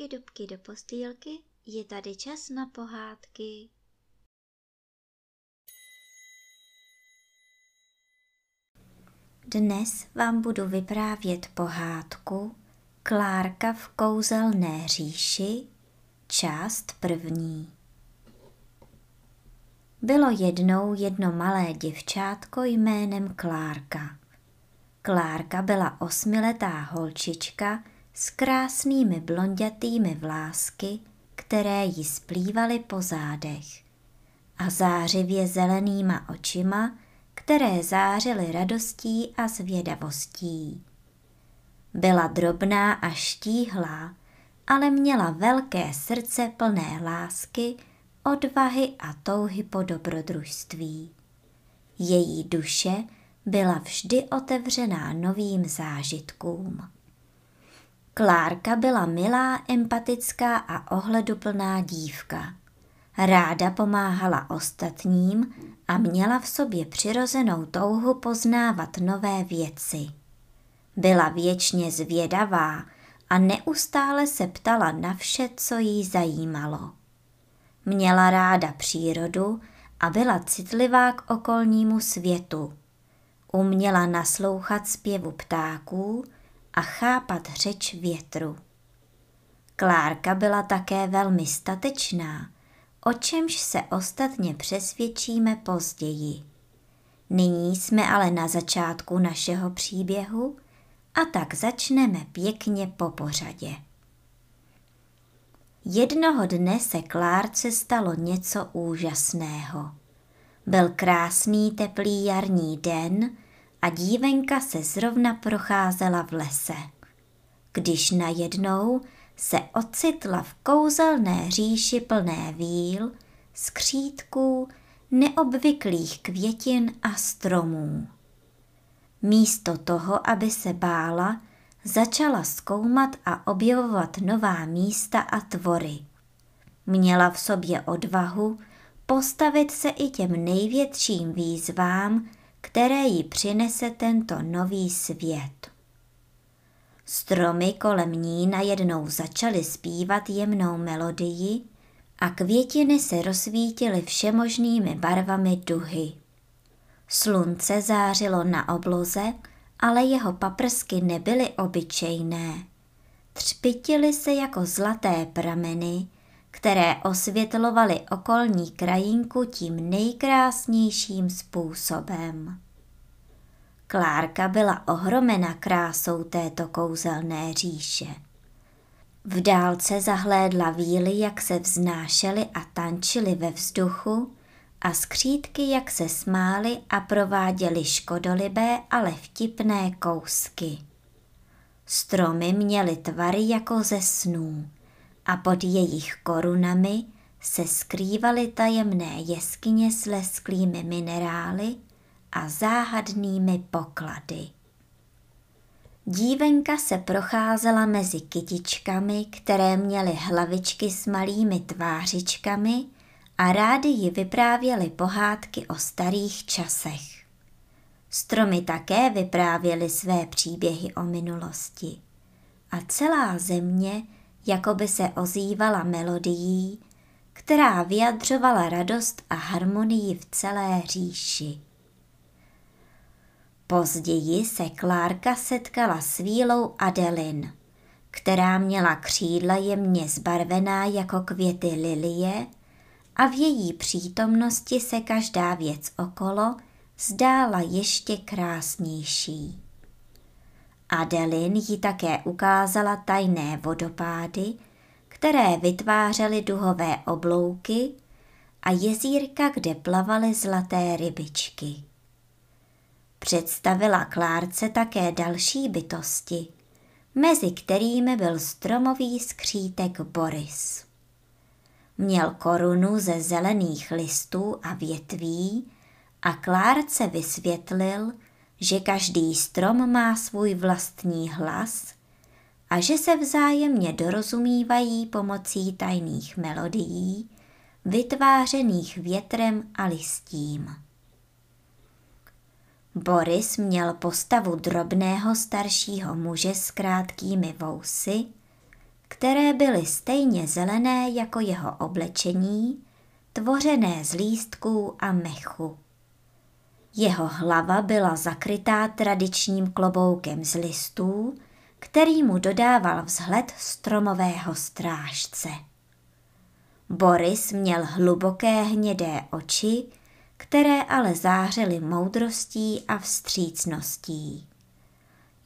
dubky, dubky do postýlky, je tady čas na pohádky. Dnes vám budu vyprávět pohádku Klárka v kouzelné říši, část první. Bylo jednou jedno malé děvčátko jménem Klárka. Klárka byla osmiletá holčička s krásnými blondětými vlásky, které jí splývaly po zádech a zářivě zelenýma očima, které zářily radostí a zvědavostí. Byla drobná a štíhlá, ale měla velké srdce plné lásky, odvahy a touhy po dobrodružství. Její duše byla vždy otevřená novým zážitkům. Klárka byla milá, empatická a ohleduplná dívka. Ráda pomáhala ostatním a měla v sobě přirozenou touhu poznávat nové věci. Byla věčně zvědavá a neustále se ptala na vše, co jí zajímalo. Měla ráda přírodu a byla citlivá k okolnímu světu. Uměla naslouchat zpěvu ptáků a chápat řeč větru. Klárka byla také velmi statečná, o čemž se ostatně přesvědčíme později. Nyní jsme ale na začátku našeho příběhu a tak začneme pěkně po pořadě. Jednoho dne se Klárce stalo něco úžasného. Byl krásný teplý jarní den a dívenka se zrovna procházela v lese. Když najednou se ocitla v kouzelné říši plné víl, skřítků, neobvyklých květin a stromů. Místo toho, aby se bála, začala zkoumat a objevovat nová místa a tvory. Měla v sobě odvahu postavit se i těm největším výzvám, které jí přinese tento nový svět. Stromy kolem ní najednou začaly zpívat jemnou melodii a květiny se rozsvítily všemožnými barvami duhy. Slunce zářilo na obloze, ale jeho paprsky nebyly obyčejné. Třpitily se jako zlaté prameny, které osvětlovaly okolní krajinku tím nejkrásnějším způsobem. Klárka byla ohromena krásou této kouzelné říše. V dálce zahlédla víly, jak se vznášely a tančily ve vzduchu a skřítky, jak se smály a prováděly škodolibé, ale vtipné kousky. Stromy měly tvary jako ze snů a pod jejich korunami se skrývaly tajemné jeskyně s lesklými minerály a záhadnými poklady. Dívenka se procházela mezi kytičkami, které měly hlavičky s malými tvářičkami a rády ji vyprávěly pohádky o starých časech. Stromy také vyprávěly své příběhy o minulosti. A celá země jako by se ozývala melodií, která vyjadřovala radost a harmonii v celé říši. Později se Klárka setkala s vílou Adelin, která měla křídla jemně zbarvená jako květy lilie a v její přítomnosti se každá věc okolo zdála ještě krásnější. Adelin jí také ukázala tajné vodopády, které vytvářely duhové oblouky a jezírka, kde plavaly zlaté rybičky. Představila Klárce také další bytosti, mezi kterými byl stromový skřítek Boris. Měl korunu ze zelených listů a větví a Klárce vysvětlil, že každý strom má svůj vlastní hlas a že se vzájemně dorozumívají pomocí tajných melodií, vytvářených větrem a listím. Boris měl postavu drobného staršího muže s krátkými vousy, které byly stejně zelené jako jeho oblečení, tvořené z lístků a mechu. Jeho hlava byla zakrytá tradičním kloboukem z listů, který mu dodával vzhled stromového strážce. Boris měl hluboké hnědé oči, které ale zářily moudrostí a vstřícností.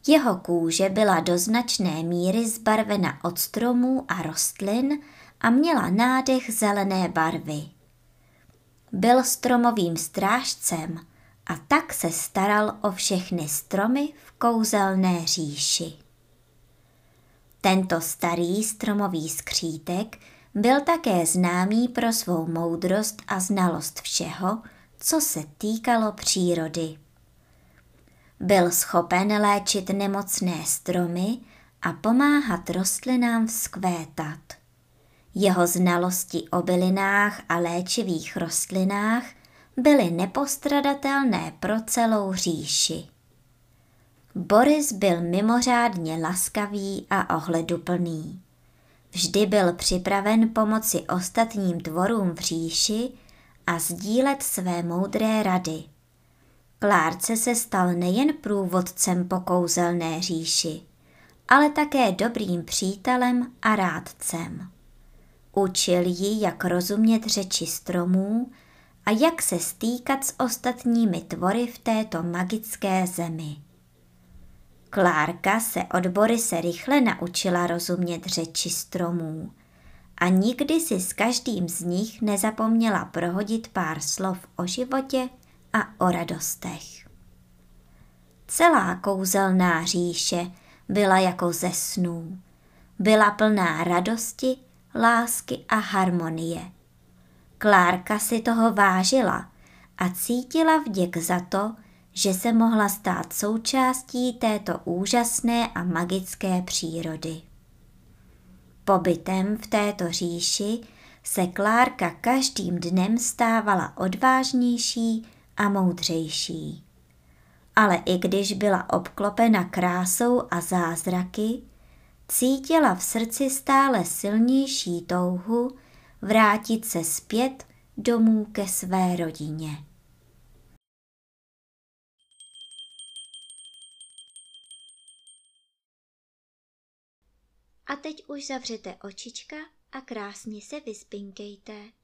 Jeho kůže byla do značné míry zbarvena od stromů a rostlin a měla nádech zelené barvy. Byl stromovým strážcem a tak se staral o všechny stromy v kouzelné říši. Tento starý stromový skřítek byl také známý pro svou moudrost a znalost všeho, co se týkalo přírody. Byl schopen léčit nemocné stromy a pomáhat rostlinám vzkvétat. Jeho znalosti o bylinách a léčivých rostlinách byly nepostradatelné pro celou říši. Boris byl mimořádně laskavý a ohleduplný. Vždy byl připraven pomoci ostatním tvorům v říši a sdílet své moudré rady. Klárce se stal nejen průvodcem po kouzelné říši, ale také dobrým přítelem a rádcem. Učil ji, jak rozumět řeči stromů a jak se stýkat s ostatními tvory v této magické zemi. Klárka se od Borise rychle naučila rozumět řeči stromů a nikdy si s každým z nich nezapomněla prohodit pár slov o životě a o radostech. Celá kouzelná říše byla jako ze snů. Byla plná radosti, lásky a harmonie. Klárka si toho vážila a cítila vděk za to, že se mohla stát součástí této úžasné a magické přírody. Pobytem v této říši se Klárka každým dnem stávala odvážnější a moudřejší. Ale i když byla obklopena krásou a zázraky, cítila v srdci stále silnější touhu vrátit se zpět domů ke své rodině. A teď už zavřete očička a krásně se vyspinkejte.